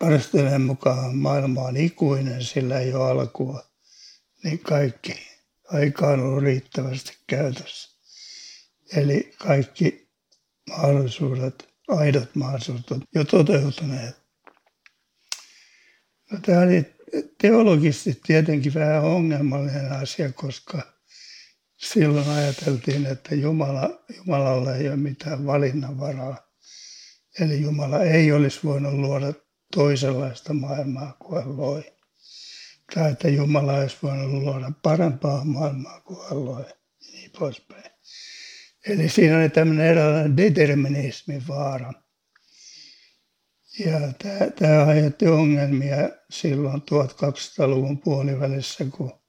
Aristoteleen mukaan maailma on ikuinen, sillä ei ole alkua, niin kaikki aika on ollut riittävästi käytössä. Eli kaikki mahdollisuudet, aidot mahdollisuudet on jo toteutuneet. No, tämä oli teologisesti tietenkin vähän ongelmallinen asia, koska silloin ajateltiin, että Jumala, Jumalalla ei ole mitään valinnanvaraa. Eli Jumala ei olisi voinut luoda toisenlaista maailmaa kuin hän loi. Tai että Jumala olisi voinut luoda parempaa maailmaa kuin hän loi. Niin poispäin. Eli siinä oli tämmöinen erilainen determinismin vaara. Ja tämä, tämä aiheutti ongelmia silloin 1200-luvun puolivälissä, kun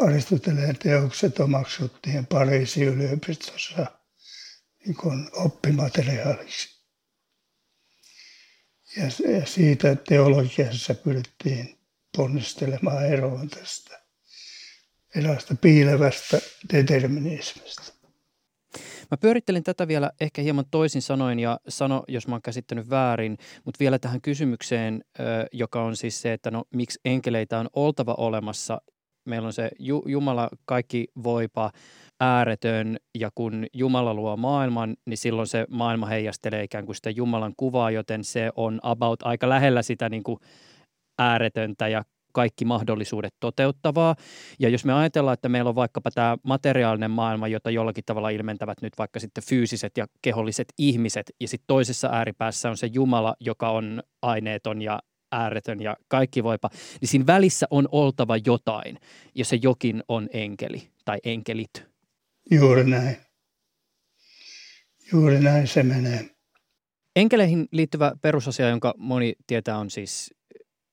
Aristoteleen teokset omaksuttiin Pariisin yliopistossa niin oppimateriaaliksi. Ja, ja siitä teologiassa pyrittiin ponnistelemaan eroon tästä erästä piilevästä determinismista. Mä pyörittelin tätä vielä ehkä hieman toisin sanoin ja sano, jos mä oon käsittänyt väärin, mutta vielä tähän kysymykseen, joka on siis se, että no miksi enkeleitä on oltava olemassa. Meillä on se Jumala kaikki voipa, ääretön ja kun Jumala luo maailman, niin silloin se maailma heijastelee ikään kuin sitä Jumalan kuvaa, joten se on about aika lähellä sitä niin kuin ääretöntä ja kaikki mahdollisuudet toteuttavaa. Ja jos me ajatellaan, että meillä on vaikkapa tämä materiaalinen maailma, jota jollakin tavalla ilmentävät nyt vaikka sitten fyysiset ja keholliset ihmiset, ja sitten toisessa ääripäässä on se Jumala, joka on aineeton ja ääretön ja kaikki voipa, niin siinä välissä on oltava jotain, ja se jokin on enkeli tai enkelit. Juuri näin. Juuri näin se menee. Enkeleihin liittyvä perusasia, jonka moni tietää, on siis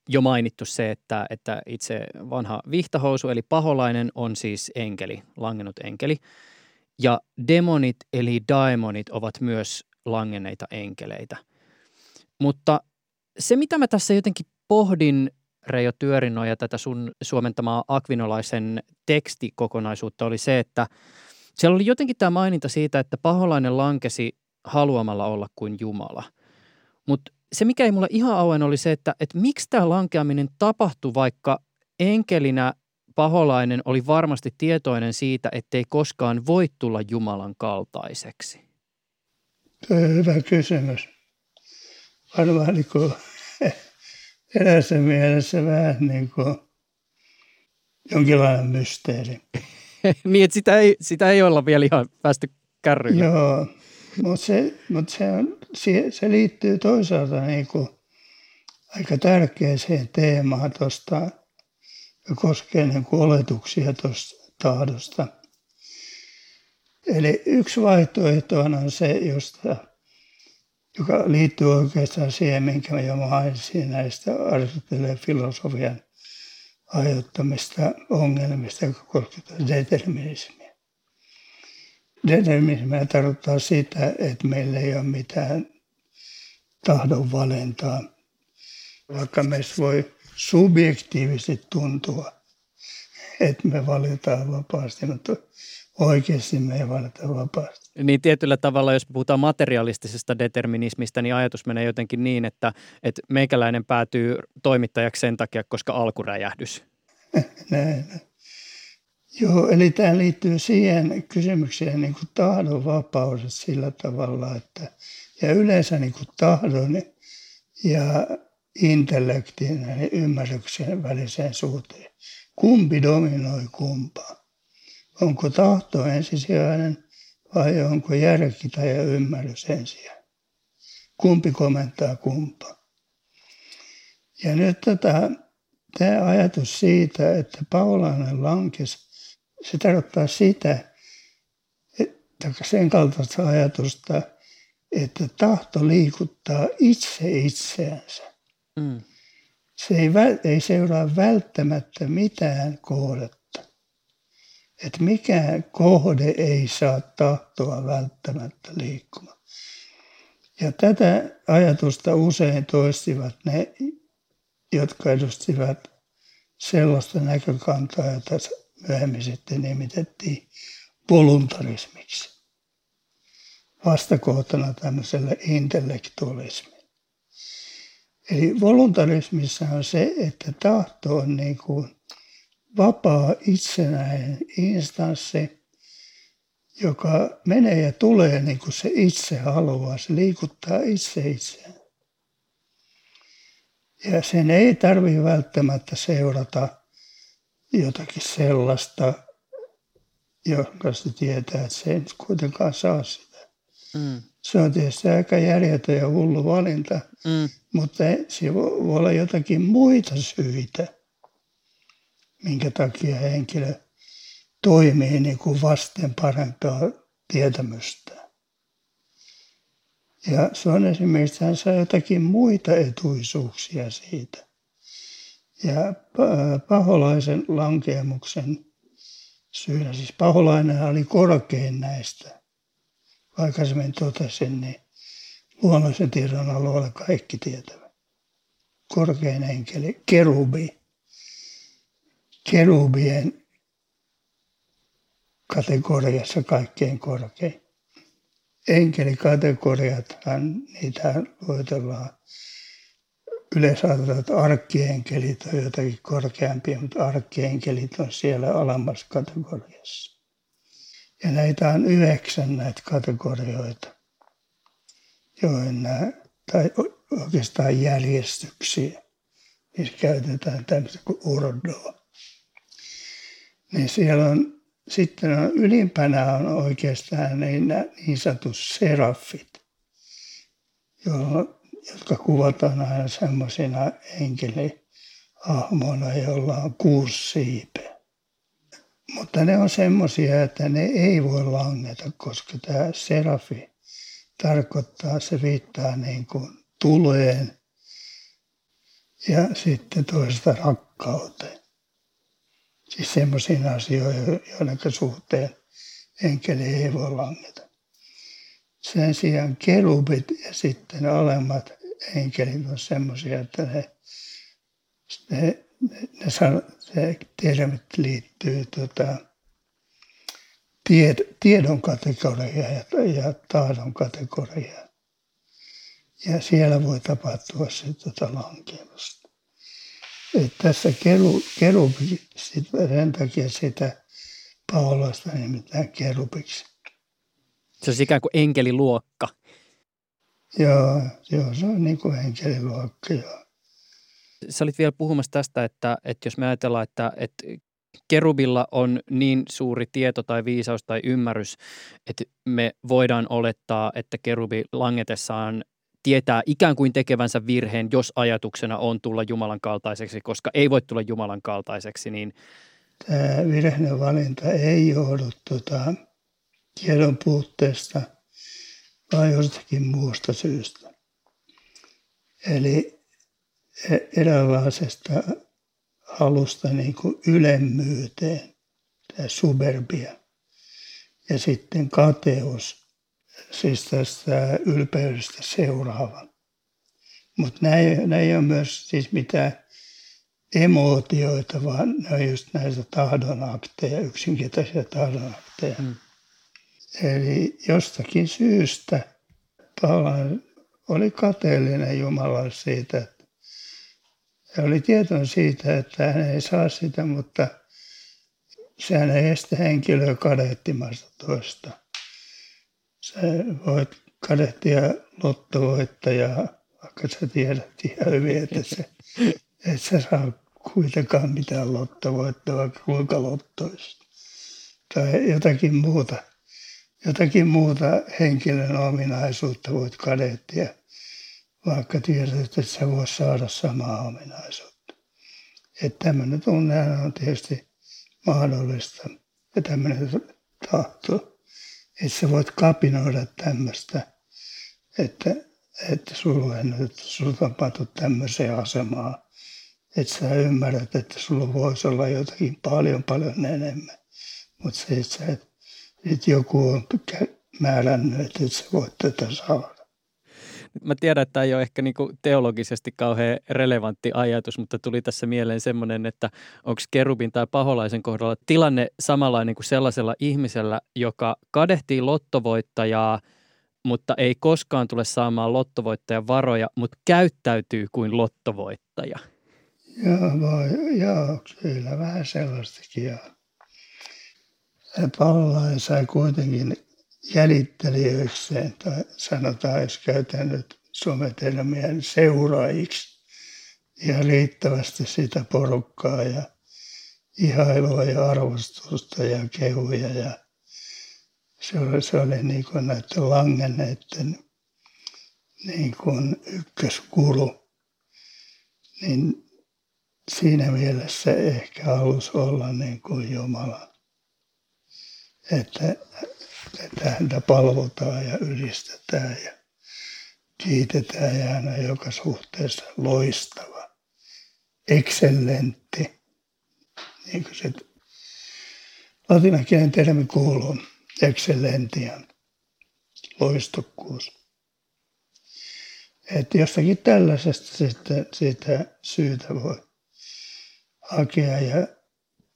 jo mainittu se, että, että itse vanha vihtahousu eli paholainen on siis enkeli, langennut enkeli. Ja demonit eli daemonit ovat myös langenneita enkeleitä. Mutta se, mitä mä tässä jotenkin pohdin, Reijo Työrino ja tätä sun suomentamaa Akvinolaisen tekstikokonaisuutta oli se, että siellä oli jotenkin tämä maininta siitä, että paholainen lankesi haluamalla olla kuin Jumala. Mutta se, mikä ei mulle ihan auen, oli se, että, että miksi tämä lankeaminen tapahtui, vaikka enkelinä paholainen oli varmasti tietoinen siitä, ettei koskaan voi tulla Jumalan kaltaiseksi? Tuo on hyvä kysymys. Varmaan niin kuin, erässä mielessä vähän niin kuin jonkinlainen mysteeri. niin, että sitä ei, sitä ei olla vielä ihan päästy kärryyn. Joo, mutta se, mut se, se, se liittyy toisaalta niin kuin aika tärkeäseen teemaan tuosta, ja koskee niin kuin oletuksia tuosta tahdosta. Eli yksi vaihtoehto on se, josta, joka liittyy oikeastaan siihen, minkä jo mainitsin näistä Aristoteleen filosofian aiheuttamista ongelmista, jotka koskevat determinismia. Determinismia tarkoittaa sitä, että meillä ei ole mitään tahdon valintaa, vaikka meistä voi subjektiivisesti tuntua, että me valitaan vapaasti, mutta oikeasti me ei valita vapaasti. Niin tietyllä tavalla, jos puhutaan materialistisesta determinismista, niin ajatus menee jotenkin niin, että, että meikäläinen päätyy toimittajaksi sen takia, koska alkuräjähdys. näin. Joo, eli tämä liittyy siihen kysymykseen niin kuin tahdon vapaus sillä tavalla, että ja yleensä niin kuin tahdon ja intellektin ja ymmärryksen väliseen suhteen. Kumpi dominoi kumpaa? Onko tahto ensisijainen vai onko järki tai ymmärrys ensisijainen? Kumpi komentaa kumpaa? Ja nyt tätä tämä ajatus siitä, että Paulainen lankes, se tarkoittaa sitä, että sen kaltaista ajatusta, että tahto liikuttaa itse itseänsä. Mm. se ei, ei seuraa välttämättä mitään kohdetta. Että mikään kohde ei saa tahtoa välttämättä liikkumaan. Ja tätä ajatusta usein toistivat ne, jotka edustivat sellaista näkökantaa, jota myöhemmin sitten nimitettiin voluntarismiksi. Vastakohtana tämmöiselle intellektualismille. Eli voluntarismissa on se, että tahto on niin kuin vapaa itsenäinen instanssi, joka menee ja tulee niin kuin se itse haluaa. Se liikuttaa itse itseään. Ja sen ei tarvitse välttämättä seurata jotakin sellaista, jonka se tietää, että se ei kuitenkaan saa sitä. Mm. Se on tietysti aika järjetön ja hullu valinta, mm. mutta se voi olla jotakin muita syitä, minkä takia henkilö toimii niin kuin vasten parempaa tietämystä. Ja se on esimerkiksi, hän saa jotakin muita etuisuuksia siitä. Ja paholaisen lankeemuksen syynä, siis paholainen oli korkein näistä. Aikaisemmin totesin, niin luonnollisen tiedon alueella kaikki tietävät. Korkein enkeli, kerubi. Kerubien kategoriassa kaikkein korkein. Enkelikategoriathan, niitä luetellaan yleensä ajatellaan, että arkkienkelit on jotakin korkeampia, mutta arkkienkelit on siellä alemmassa kategoriassa. Ja näitä on yhdeksän näitä kategorioita, joihin nämä, tai oikeastaan järjestyksiä, niissä käytetään tämmöistä kuin urdoa. Niin siellä on sitten on, ylimpänä on oikeastaan niin, niin sanotut seraffit, jotka kuvataan aina semmoisina enkeliahmoina, joilla on kuusi siipeä. Mutta ne on semmoisia, että ne ei voi langeta, koska tämä serafi tarkoittaa, se viittaa niin kuin tuleen ja sitten toista rakkauteen. Siis semmoisiin asioihin, joiden suhteen enkeli ei voi langeta. Sen sijaan kerubit ja sitten alemmat enkelit on semmoisia, että ne, ne, ne, ne san, se termit liittyy tota, tied, tiedon kategoriaan ja, ja tahdon kategoriaan. Ja siellä voi tapahtua se tota lankemusta. Tässä keru, kerubi, sen takia sitä Paulasta nimittäin kerubiksi. Se on ikään kuin enkeliluokka. Joo, joo se on niin kuin enkeliluokka, joo. Sä olit vielä puhumassa tästä, että, että jos me ajatellaan, että, että kerubilla on niin suuri tieto tai viisaus tai ymmärrys, että me voidaan olettaa, että kerubi langetessaan tietää ikään kuin tekevänsä virheen, jos ajatuksena on tulla Jumalan kaltaiseksi, koska ei voi tulla Jumalan kaltaiseksi, niin Tämä virheinen valinta ei johdu tuota, tiedon puutteesta, vaan jostakin muusta syystä. Eli e- eräänlaisesta halusta niin kuin ylemmyyteen, tämä suberbia. Ja sitten kateus, siis tästä ylpeydestä seuraava. Mutta nämä ei ole myös siis mitään emootioita, vaan ne on just näitä tahdonakteja, yksinkertaisia tahdonakteja. Mm. Eli jostakin syystä Paula oli kateellinen Jumalalle siitä, hän oli tietoinen siitä, että hän ei saa sitä, mutta sehän ei estä henkilöä kadehtimasta toista. Sä voit kadehtia lottovoittajaa, vaikka sä tiedät ihan hyvin, että se, et sä saa kuitenkaan mitään lottovoittoa, vaikka kuinka lottoista. Tai jotakin muuta, jotakin muuta henkilön ominaisuutta voit kadehtia, vaikka tiedät, että et sä voi saada samaa ominaisuutta. Että tämmöinen tunne on tietysti mahdollista ja tämmöinen tahto että sä voit kapinoida tämmöistä, että, että sulla on nyt tämmöiseen asemaan, että sä ymmärrät, että sulla voisi olla jotakin paljon paljon enemmän. Mutta se, että, sä, että joku on määrännyt, että sä voit tätä saada. Mä tiedän, että tämä ei ole ehkä niinku teologisesti kauhean relevantti ajatus, mutta tuli tässä mieleen semmoinen, että onko kerubin tai paholaisen kohdalla tilanne samanlainen kuin sellaisella ihmisellä, joka kadehtii lottovoittajaa, mutta ei koskaan tule saamaan lottovoittajan varoja, mutta käyttäytyy kuin lottovoittaja. Joo, voi, joo kyllä vähän sellaistakin. Paholainen sai kuitenkin jäljittelijöikseen, tai sanotaan, jos käytän nyt sometermiä, niin seuraajiksi ihan riittävästi sitä porukkaa ja ihailua ja arvostusta ja kehuja. Ja se oli, se oli niin kuin näiden langenneiden niin kuin ykköskulu. Niin siinä mielessä ehkä halusi olla niin kuin Jumala. Että että häntä palvotaan ja ylistetään ja kiitetään ja hän on joka suhteessa loistava, excellentti, niin kuin se latinakielen termi kuuluu, excellentian, loistokkuus. Että jostakin tällaisesta sitten sitä syytä voi hakea ja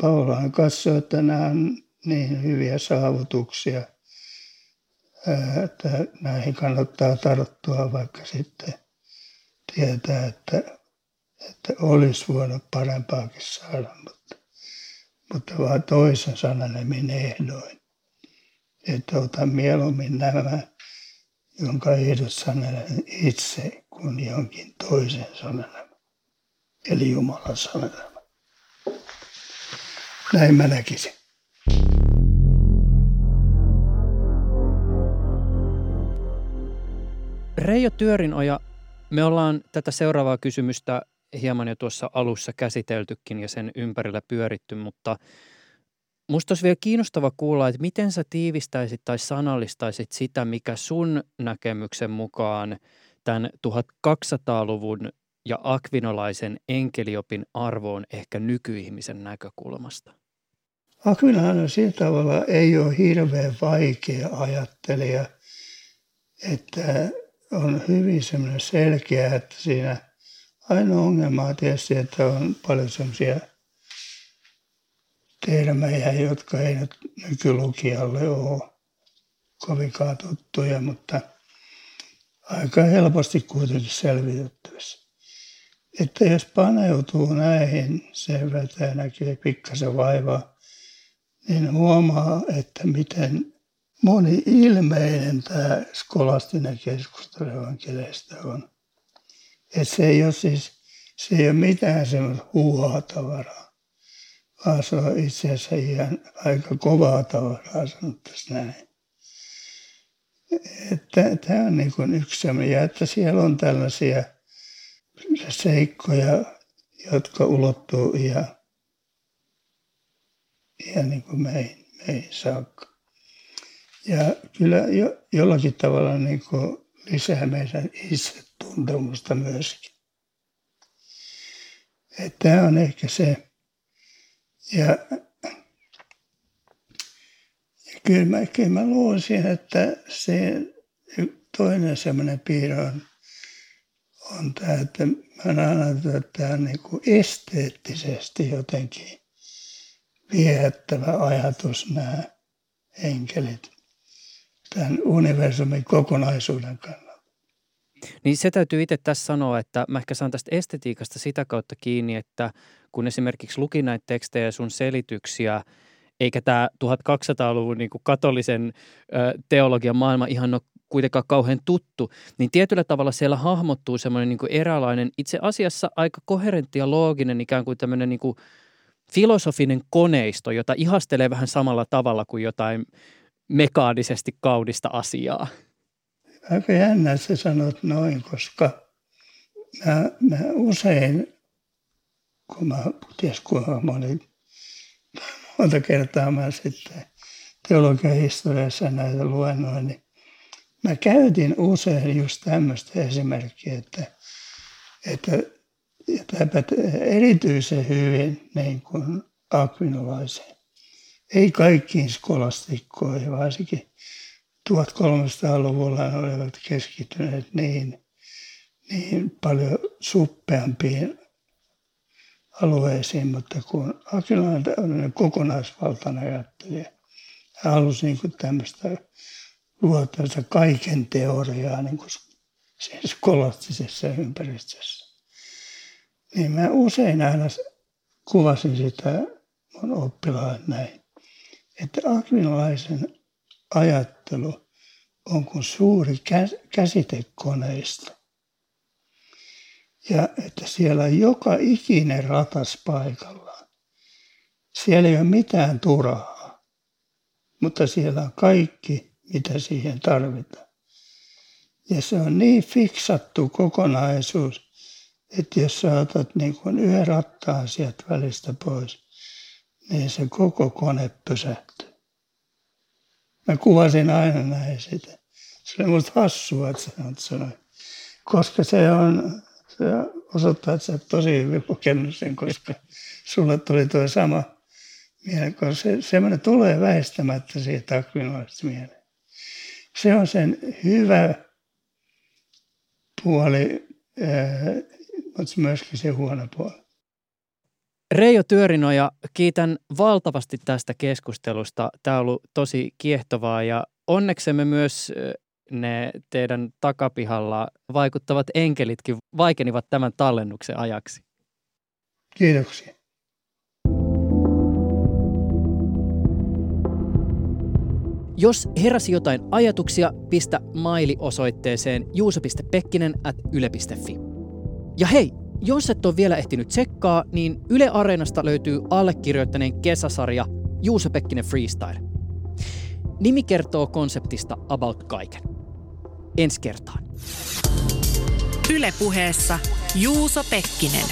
Paula katsoo, että nämä on niin hyviä saavutuksia – että näihin kannattaa tarttua, vaikka sitten tietää, että, että olisi voinut parempaakin saada, mutta, mutta vaan toisen sananemin ehdoin. Että ota mieluummin nämä, jonka ehdot sanelen itse, kuin jonkin toisen sananemin. Eli Jumalan sananemin. Näin mä näkisin. Reijo Työrinoja, me ollaan tätä seuraavaa kysymystä hieman jo tuossa alussa käsiteltykin ja sen ympärillä pyöritty, mutta musta olisi vielä kiinnostava kuulla, että miten sä tiivistäisit tai sanallistaisit sitä, mikä sun näkemyksen mukaan tämän 1200-luvun ja akvinolaisen enkeliopin arvo on ehkä nykyihmisen näkökulmasta? Akvinahan sillä tavalla ei ole hirveän vaikea ajattelija, että on hyvin semmoinen selkeä, että siinä ainoa ongelma on tietysti, että on paljon semmoisia termejä, jotka ei nyt nykylukijalle ole kovinkaan tuttuja, mutta aika helposti kuitenkin selvitettävissä. Että jos paneutuu näihin, sen vetää näkee pikkasen vaivaa, niin huomaa, että miten moni-ilmeinen tämä skolastinen keskustelu evankeleista on. Että se ei ole siis, se ei ole mitään semmoista huuhaa tavaraa, vaan se on itse asiassa ihan aika kovaa tavaraa, sanottaisiin näin. Että tämä on niin kuin yksi semmoinen, ja että siellä on tällaisia seikkoja, jotka ulottuu ihan, ihan niin kuin meihin, meihin saakka. Ja kyllä jo, jollakin tavalla niin kuin lisää meidän itsetuntemusta myöskin. Että tämä on ehkä se. Ja, ja kyllä, mä, kyllä mä luulisin, että se toinen semmoinen piirre on, on tämä, että mä näen, että tämä on niin kuin esteettisesti jotenkin viehättävä ajatus nämä enkelit tämän universumin kokonaisuuden kannalta. Niin se täytyy itse tässä sanoa, että mä ehkä saan tästä estetiikasta sitä kautta kiinni, että kun esimerkiksi luki näitä tekstejä ja sun selityksiä, eikä tämä 1200-luvun niin kuin katolisen teologian maailma ihan ole kuitenkaan kauhean tuttu, niin tietyllä tavalla siellä hahmottuu semmoinen niin eräänlainen, itse asiassa aika koherentti ja looginen ikään kuin tämmöinen niin kuin filosofinen koneisto, jota ihastelee vähän samalla tavalla kuin jotain mekaanisesti kaudista asiaa. Aika jännä, että sanot noin, koska mä, mä usein, kun mä ties kuinka moni, monta kertaa mä sitten teologian historiassa näitä luennoin, niin mä käytin usein just tämmöistä esimerkkiä, että, että tämä erityisen hyvin niin kuin akvinolaiseen. Ei kaikkiin skolastikkoihin, varsinkin 1300-luvulla ne olivat keskittyneet niin, niin paljon suppeampiin alueisiin, mutta kun Akilainen on kokonaisvaltainen ajattelija, hän halusi niin kuin tämmöistä luoda kaiken teoriaa niin kuin siinä skolastisessa ympäristössä. Niin mä usein aina kuvasin sitä mun oppilaat näin, että akvinolaisen ajattelu on kuin suuri käsitekoneisto. Ja että siellä on joka ikinen ratas paikallaan. Siellä ei ole mitään turhaa, mutta siellä on kaikki, mitä siihen tarvitaan. Ja se on niin fiksattu kokonaisuus, että jos sä otat niin yhden rattaan sieltä välistä pois, niin se koko kone pysähtyy. Mä kuvasin aina näin sitä. Se oli musta hassua, että sä noin. Koska se on, se osoittaa, että sä oot tosi hyvin lukenut sen, koska sulle tuli tuo sama mieleen, koska se, semmoinen tulee väistämättä siitä akvinolaisesta mieleen. Se on sen hyvä puoli, mutta myöskin se huono puoli. Reijo Työrinoja, kiitän valtavasti tästä keskustelusta. Tämä on ollut tosi kiehtovaa ja onneksemme myös ne teidän takapihalla vaikuttavat enkelitkin vaikenivat tämän tallennuksen ajaksi. Kiitoksia. Jos heräsi jotain ajatuksia, pistä maili osoitteeseen juuso.pekkinen at yle.fi. Ja hei, jos et ole vielä ehtinyt tsekkaa, niin Yle Areenasta löytyy allekirjoittaneen kesäsarja Juuso Pekkinen Freestyle. Nimi kertoo konseptista about kaiken. Ensi kertaan. Yle puheessa Juuso Pekkinen.